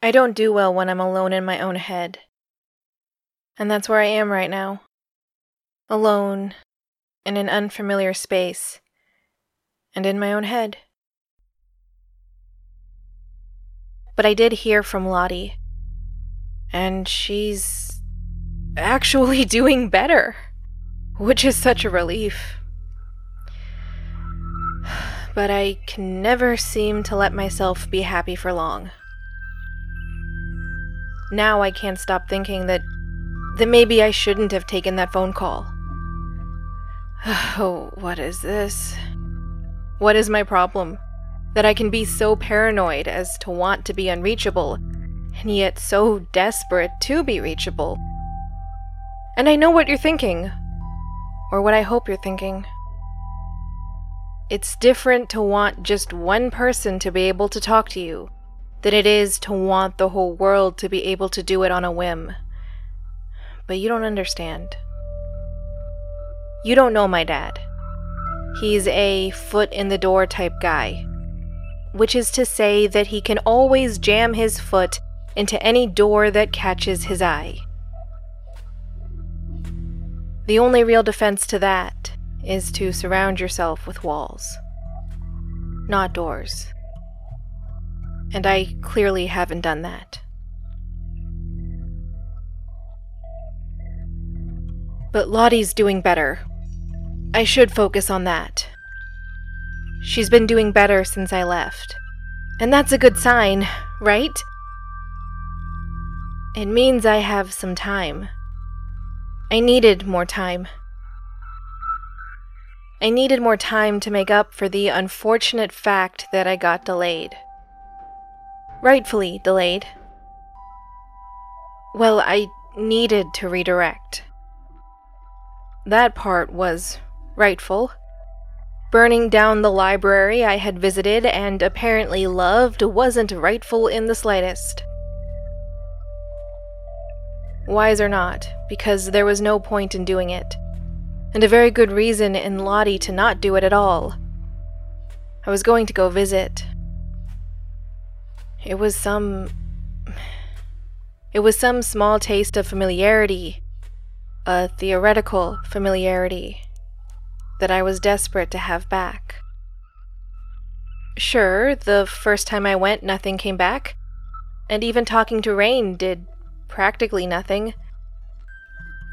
I don't do well when I'm alone in my own head. And that's where I am right now. Alone, in an unfamiliar space, and in my own head. But I did hear from Lottie, and she's actually doing better, which is such a relief. But I can never seem to let myself be happy for long. Now I can't stop thinking that that maybe I shouldn't have taken that phone call. Oh, what is this? What is my problem? That I can be so paranoid as to want to be unreachable, and yet so desperate to be reachable. And I know what you're thinking, or what I hope you're thinking. It's different to want just one person to be able to talk to you than it is to want the whole world to be able to do it on a whim. But you don't understand. You don't know my dad. He's a foot in the door type guy, which is to say that he can always jam his foot into any door that catches his eye. The only real defense to that is to surround yourself with walls, not doors and I clearly haven't done that. But Lottie's doing better. I should focus on that. She's been doing better since I left. And that's a good sign, right? It means I have some time. I needed more time. I needed more time to make up for the unfortunate fact that I got delayed rightfully delayed. Well, I needed to redirect. That part was rightful. Burning down the library I had visited and apparently loved wasn't rightful in the slightest. Wise or not, because there was no point in doing it, and a very good reason in Lottie to not do it at all. I was going to go visit, it was some. It was some small taste of familiarity, a theoretical familiarity, that I was desperate to have back. Sure, the first time I went, nothing came back, and even talking to Rain did practically nothing.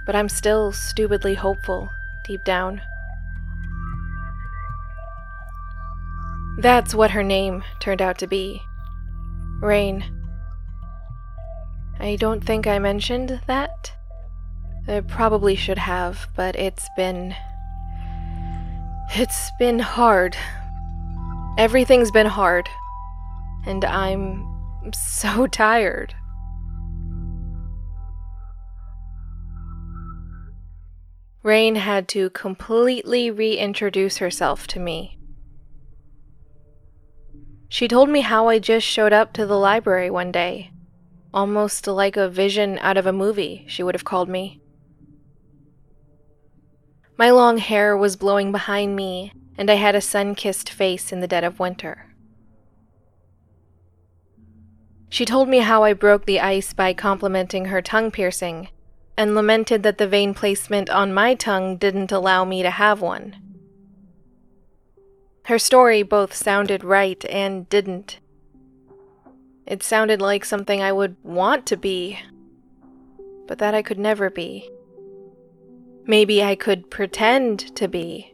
But I'm still stupidly hopeful, deep down. That's what her name turned out to be. Rain. I don't think I mentioned that. I probably should have, but it's been. It's been hard. Everything's been hard. And I'm so tired. Rain had to completely reintroduce herself to me. She told me how I just showed up to the library one day. Almost like a vision out of a movie, she would have called me. My long hair was blowing behind me, and I had a sun kissed face in the dead of winter. She told me how I broke the ice by complimenting her tongue piercing, and lamented that the vein placement on my tongue didn't allow me to have one. Her story both sounded right and didn't. It sounded like something I would want to be, but that I could never be. Maybe I could pretend to be,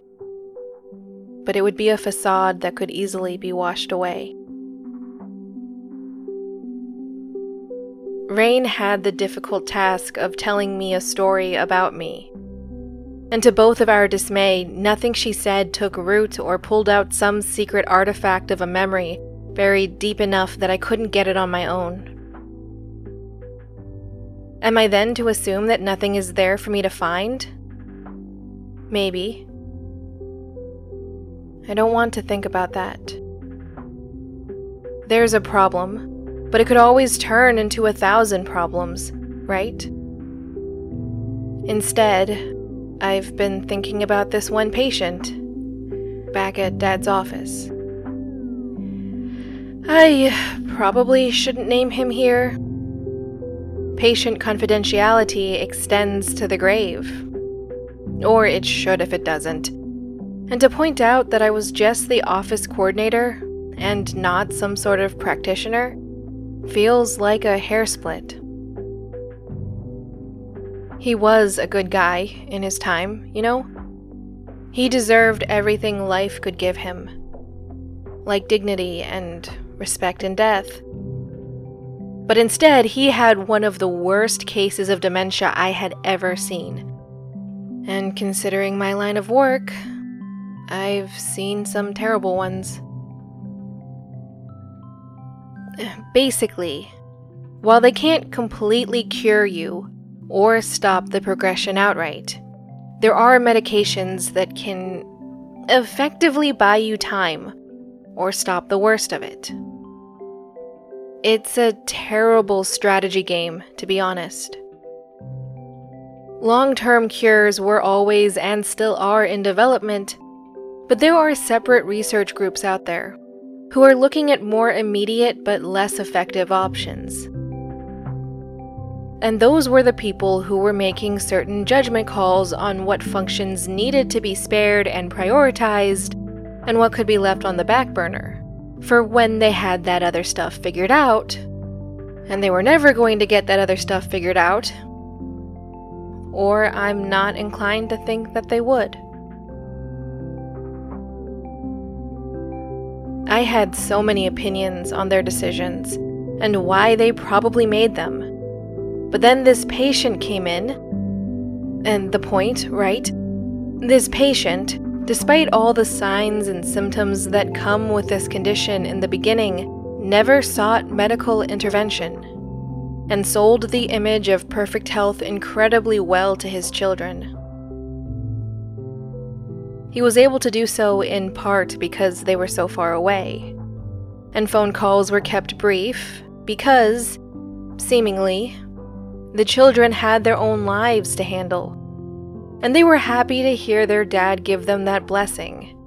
but it would be a facade that could easily be washed away. Rain had the difficult task of telling me a story about me and to both of our dismay, nothing she said took root or pulled out some secret artifact of a memory buried deep enough that I couldn't get it on my own. Am I then to assume that nothing is there for me to find? Maybe. I don't want to think about that. There's a problem, but it could always turn into a thousand problems, right? Instead, I've been thinking about this one patient back at Dad's office. I probably shouldn't name him here. Patient confidentiality extends to the grave. Or it should if it doesn't. And to point out that I was just the office coordinator and not some sort of practitioner feels like a hair split. He was a good guy in his time, you know? He deserved everything life could give him, like dignity and respect in death. But instead, he had one of the worst cases of dementia I had ever seen. And considering my line of work, I've seen some terrible ones. Basically, while they can't completely cure you or stop the progression outright, there are medications that can effectively buy you time or stop the worst of it. It's a terrible strategy game, to be honest. Long term cures were always and still are in development, but there are separate research groups out there who are looking at more immediate but less effective options. And those were the people who were making certain judgment calls on what functions needed to be spared and prioritized, and what could be left on the back burner for when they had that other stuff figured out. And they were never going to get that other stuff figured out. Or I'm not inclined to think that they would. I had so many opinions on their decisions and why they probably made them. But then this patient came in, and the point, right? This patient despite all the signs and symptoms that come with this condition in the beginning, never sought medical intervention and sold the image of perfect health incredibly well to his children. He was able to do so in part because they were so far away, and phone calls were kept brief because, seemingly, the children had their own lives to handle and they were happy to hear their dad give them that blessing.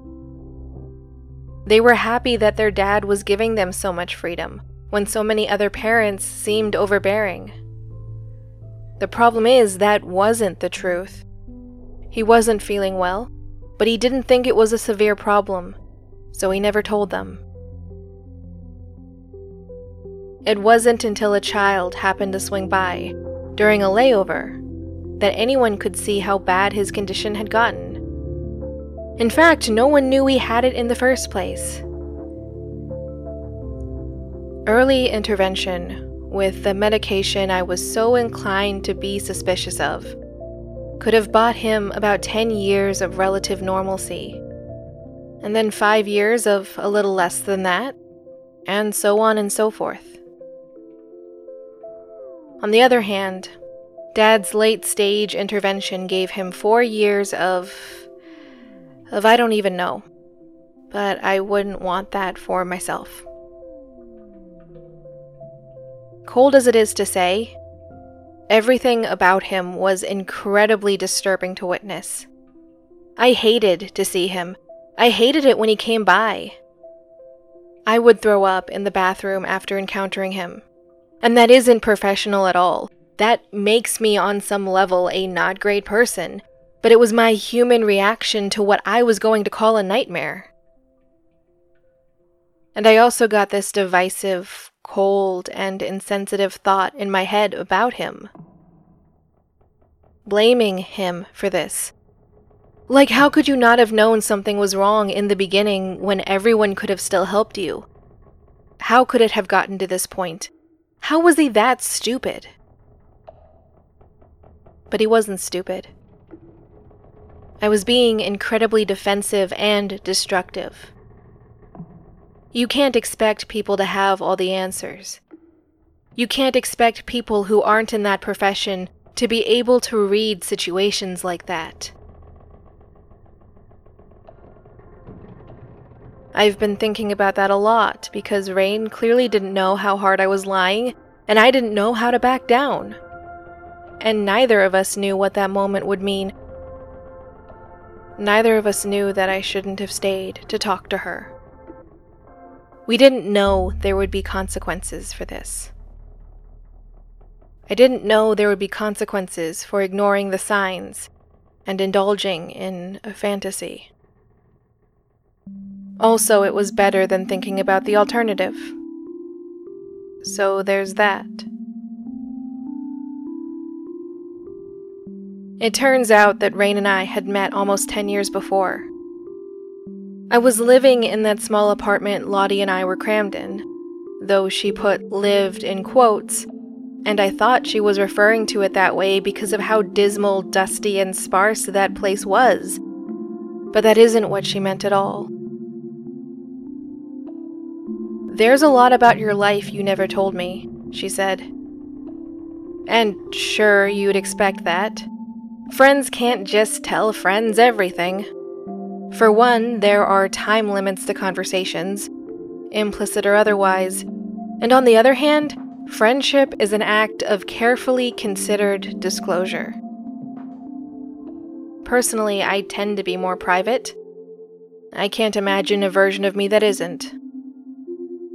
They were happy that their dad was giving them so much freedom when so many other parents seemed overbearing. The problem is, that wasn't the truth. He wasn't feeling well, but he didn't think it was a severe problem, so he never told them. It wasn't until a child happened to swing by during a layover that anyone could see how bad his condition had gotten. In fact, no one knew he had it in the first place. Early intervention with the medication I was so inclined to be suspicious of could have bought him about 10 years of relative normalcy, and then 5 years of a little less than that, and so on and so forth. On the other hand, Dad's late stage intervention gave him four years of. of I don't even know. But I wouldn't want that for myself. Cold as it is to say, everything about him was incredibly disturbing to witness. I hated to see him. I hated it when he came by. I would throw up in the bathroom after encountering him. And that isn't professional at all. That makes me, on some level, a not great person, but it was my human reaction to what I was going to call a nightmare. And I also got this divisive, cold, and insensitive thought in my head about him. Blaming him for this. Like, how could you not have known something was wrong in the beginning when everyone could have still helped you? How could it have gotten to this point? How was he that stupid? but he wasn't stupid. I was being incredibly defensive and destructive. You can't expect people to have all the answers. You can't expect people who aren't in that profession to be able to read situations like that. I've been thinking about that a lot because Rain clearly didn't know how hard I was lying, and I didn't know how to back down and neither of us knew what that moment would mean. Neither of us knew that I shouldn't have stayed to talk to her. We didn't know there would be consequences for this. I didn't know there would be consequences for ignoring the signs and indulging in a fantasy. Also, it was better than thinking about the alternative. So there's that. It turns out that Rain and I had met almost 10 years before. I was living in that small apartment Lottie and I were crammed in, though she put lived in quotes, and I thought she was referring to it that way because of how dismal, dusty, and sparse that place was. But that isn't what she meant at all. There's a lot about your life you never told me, she said. And sure, you'd expect that. Friends can't just tell friends everything. For one, there are time limits to conversations, implicit or otherwise, and on the other hand, friendship is an act of carefully considered disclosure. Personally, I tend to be more private. I can't imagine a version of me that isn't.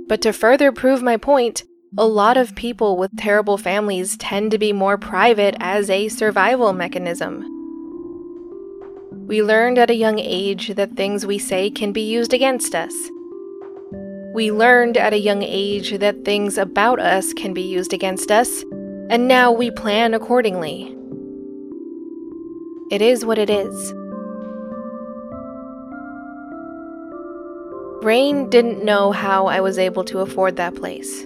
But to further prove my point, a lot of people with terrible families tend to be more private as a survival mechanism. We learned at a young age that things we say can be used against us. We learned at a young age that things about us can be used against us, and now we plan accordingly. It is what it is. Rain didn't know how I was able to afford that place,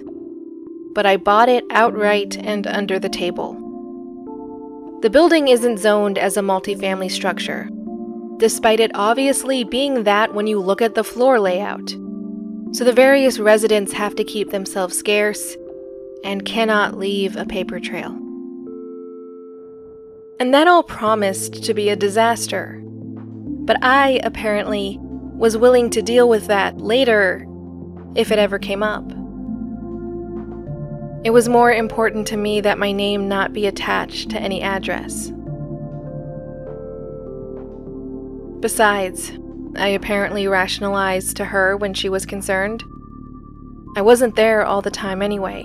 but I bought it outright and under the table. The building isn't zoned as a multifamily structure, despite it obviously being that when you look at the floor layout. So the various residents have to keep themselves scarce and cannot leave a paper trail. And that all promised to be a disaster. But I, apparently, was willing to deal with that later if it ever came up. It was more important to me that my name not be attached to any address. Besides, I apparently rationalized to her when she was concerned. I wasn't there all the time anyway.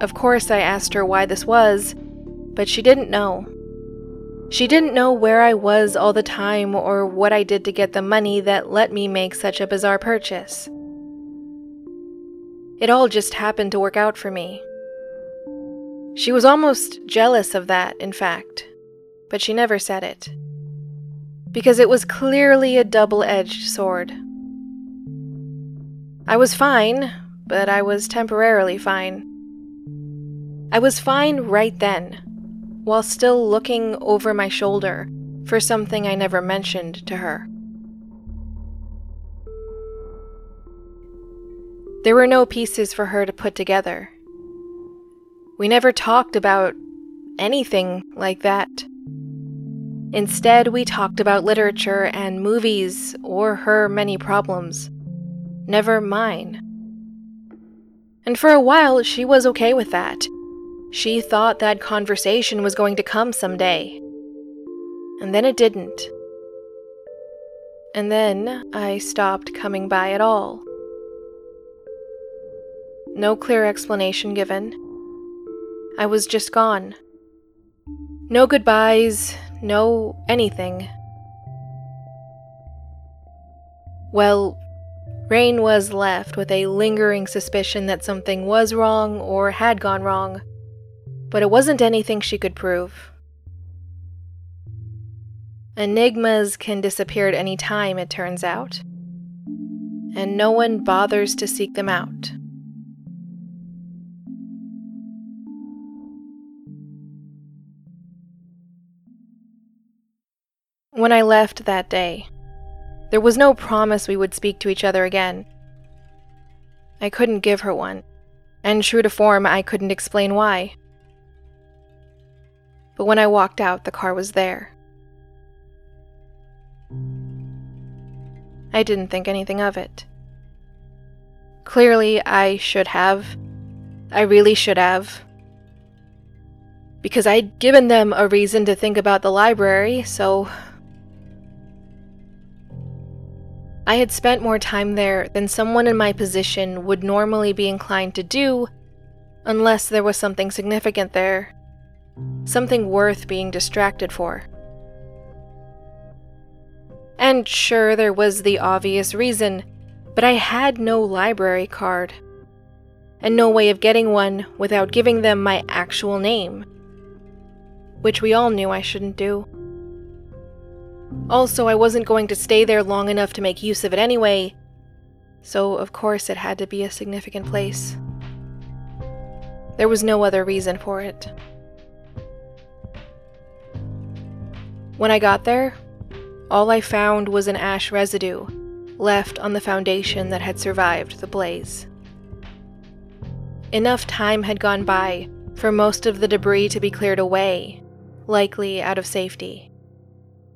Of course, I asked her why this was, but she didn't know. She didn't know where I was all the time or what I did to get the money that let me make such a bizarre purchase. It all just happened to work out for me. She was almost jealous of that, in fact, but she never said it. Because it was clearly a double edged sword. I was fine, but I was temporarily fine. I was fine right then while still looking over my shoulder for something I never mentioned to her. There were no pieces for her to put together. We never talked about anything like that. Instead, we talked about literature and movies or her many problems, never mine. And for a while, she was okay with that. She thought that conversation was going to come someday. And then it didn't. And then I stopped coming by at all. No clear explanation given. I was just gone. No goodbyes, no anything. Well, Rain was left with a lingering suspicion that something was wrong or had gone wrong but it wasn't anything she could prove. Enigmas can disappear at any time, it turns out, and no one bothers to seek them out. When I left that day, there was no promise we would speak to each other again. I couldn't give her one, and true to form, I couldn't explain why but when I walked out, the car was there. I didn't think anything of it. Clearly, I should have. I really should have. Because I'd given them a reason to think about the library, so. I had spent more time there than someone in my position would normally be inclined to do, unless there was something significant there, something worth being distracted for. And sure, there was the obvious reason, but I had no library card, and no way of getting one without giving them my actual name, which we all knew I shouldn't do. Also, I wasn't going to stay there long enough to make use of it anyway, so of course it had to be a significant place. There was no other reason for it. When I got there, all I found was an ash residue left on the foundation that had survived the blaze. Enough time had gone by for most of the debris to be cleared away, likely out of safety.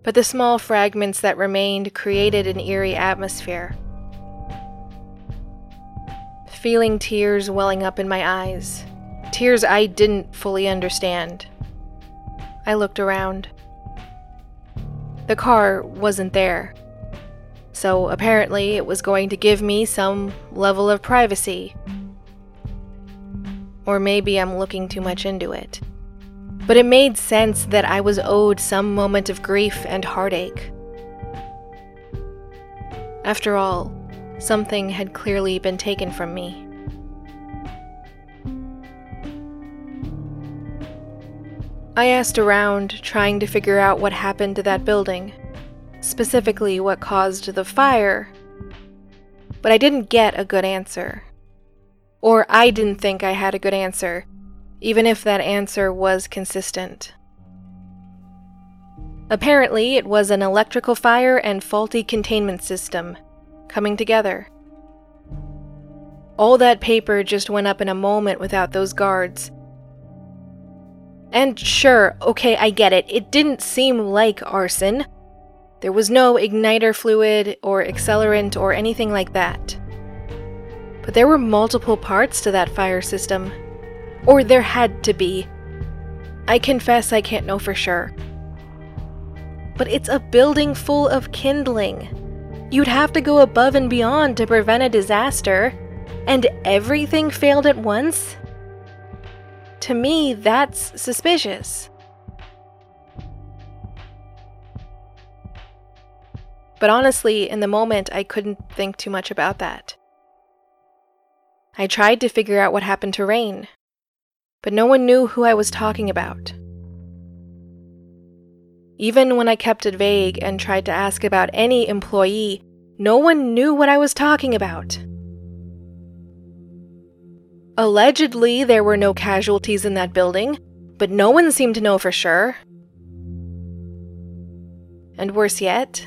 But the small fragments that remained created an eerie atmosphere. Feeling tears welling up in my eyes, tears I didn't fully understand. I looked around. The car wasn't there. So apparently, it was going to give me some level of privacy. Or maybe I'm looking too much into it. But it made sense that I was owed some moment of grief and heartache. After all, something had clearly been taken from me. I asked around, trying to figure out what happened to that building, specifically what caused the fire, but I didn't get a good answer. Or I didn't think I had a good answer, even if that answer was consistent. Apparently, it was an electrical fire and faulty containment system coming together. All that paper just went up in a moment without those guards, and sure, okay, I get it. It didn't seem like arson. There was no igniter fluid or accelerant or anything like that. But there were multiple parts to that fire system. Or there had to be. I confess I can't know for sure. But it's a building full of kindling. You'd have to go above and beyond to prevent a disaster. And everything failed at once? To me, that's suspicious. But honestly, in the moment, I couldn't think too much about that. I tried to figure out what happened to Rain, but no one knew who I was talking about. Even when I kept it vague and tried to ask about any employee, no one knew what I was talking about. Allegedly, there were no casualties in that building, but no one seemed to know for sure. And worse yet,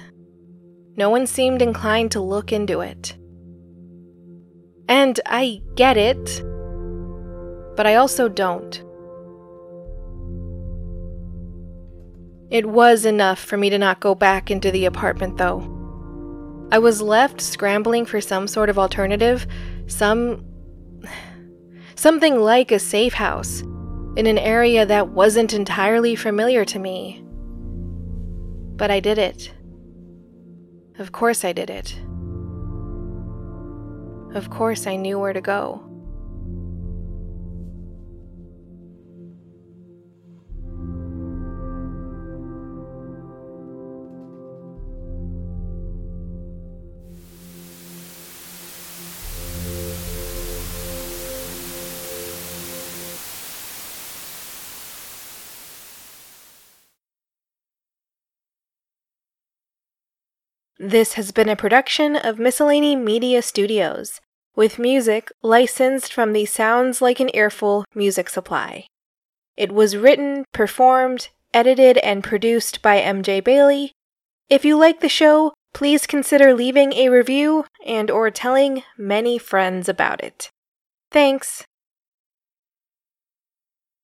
no one seemed inclined to look into it. And I get it, but I also don't. It was enough for me to not go back into the apartment, though. I was left scrambling for some sort of alternative, some something like a safe house, in an area that wasn't entirely familiar to me. But I did it. Of course I did it. Of course I knew where to go. This has been a production of Miscellany Media Studios, with music licensed from the Sounds Like an Earful music supply. It was written, performed, edited, and produced by MJ Bailey. If you like the show, please consider leaving a review and or telling many friends about it. Thanks.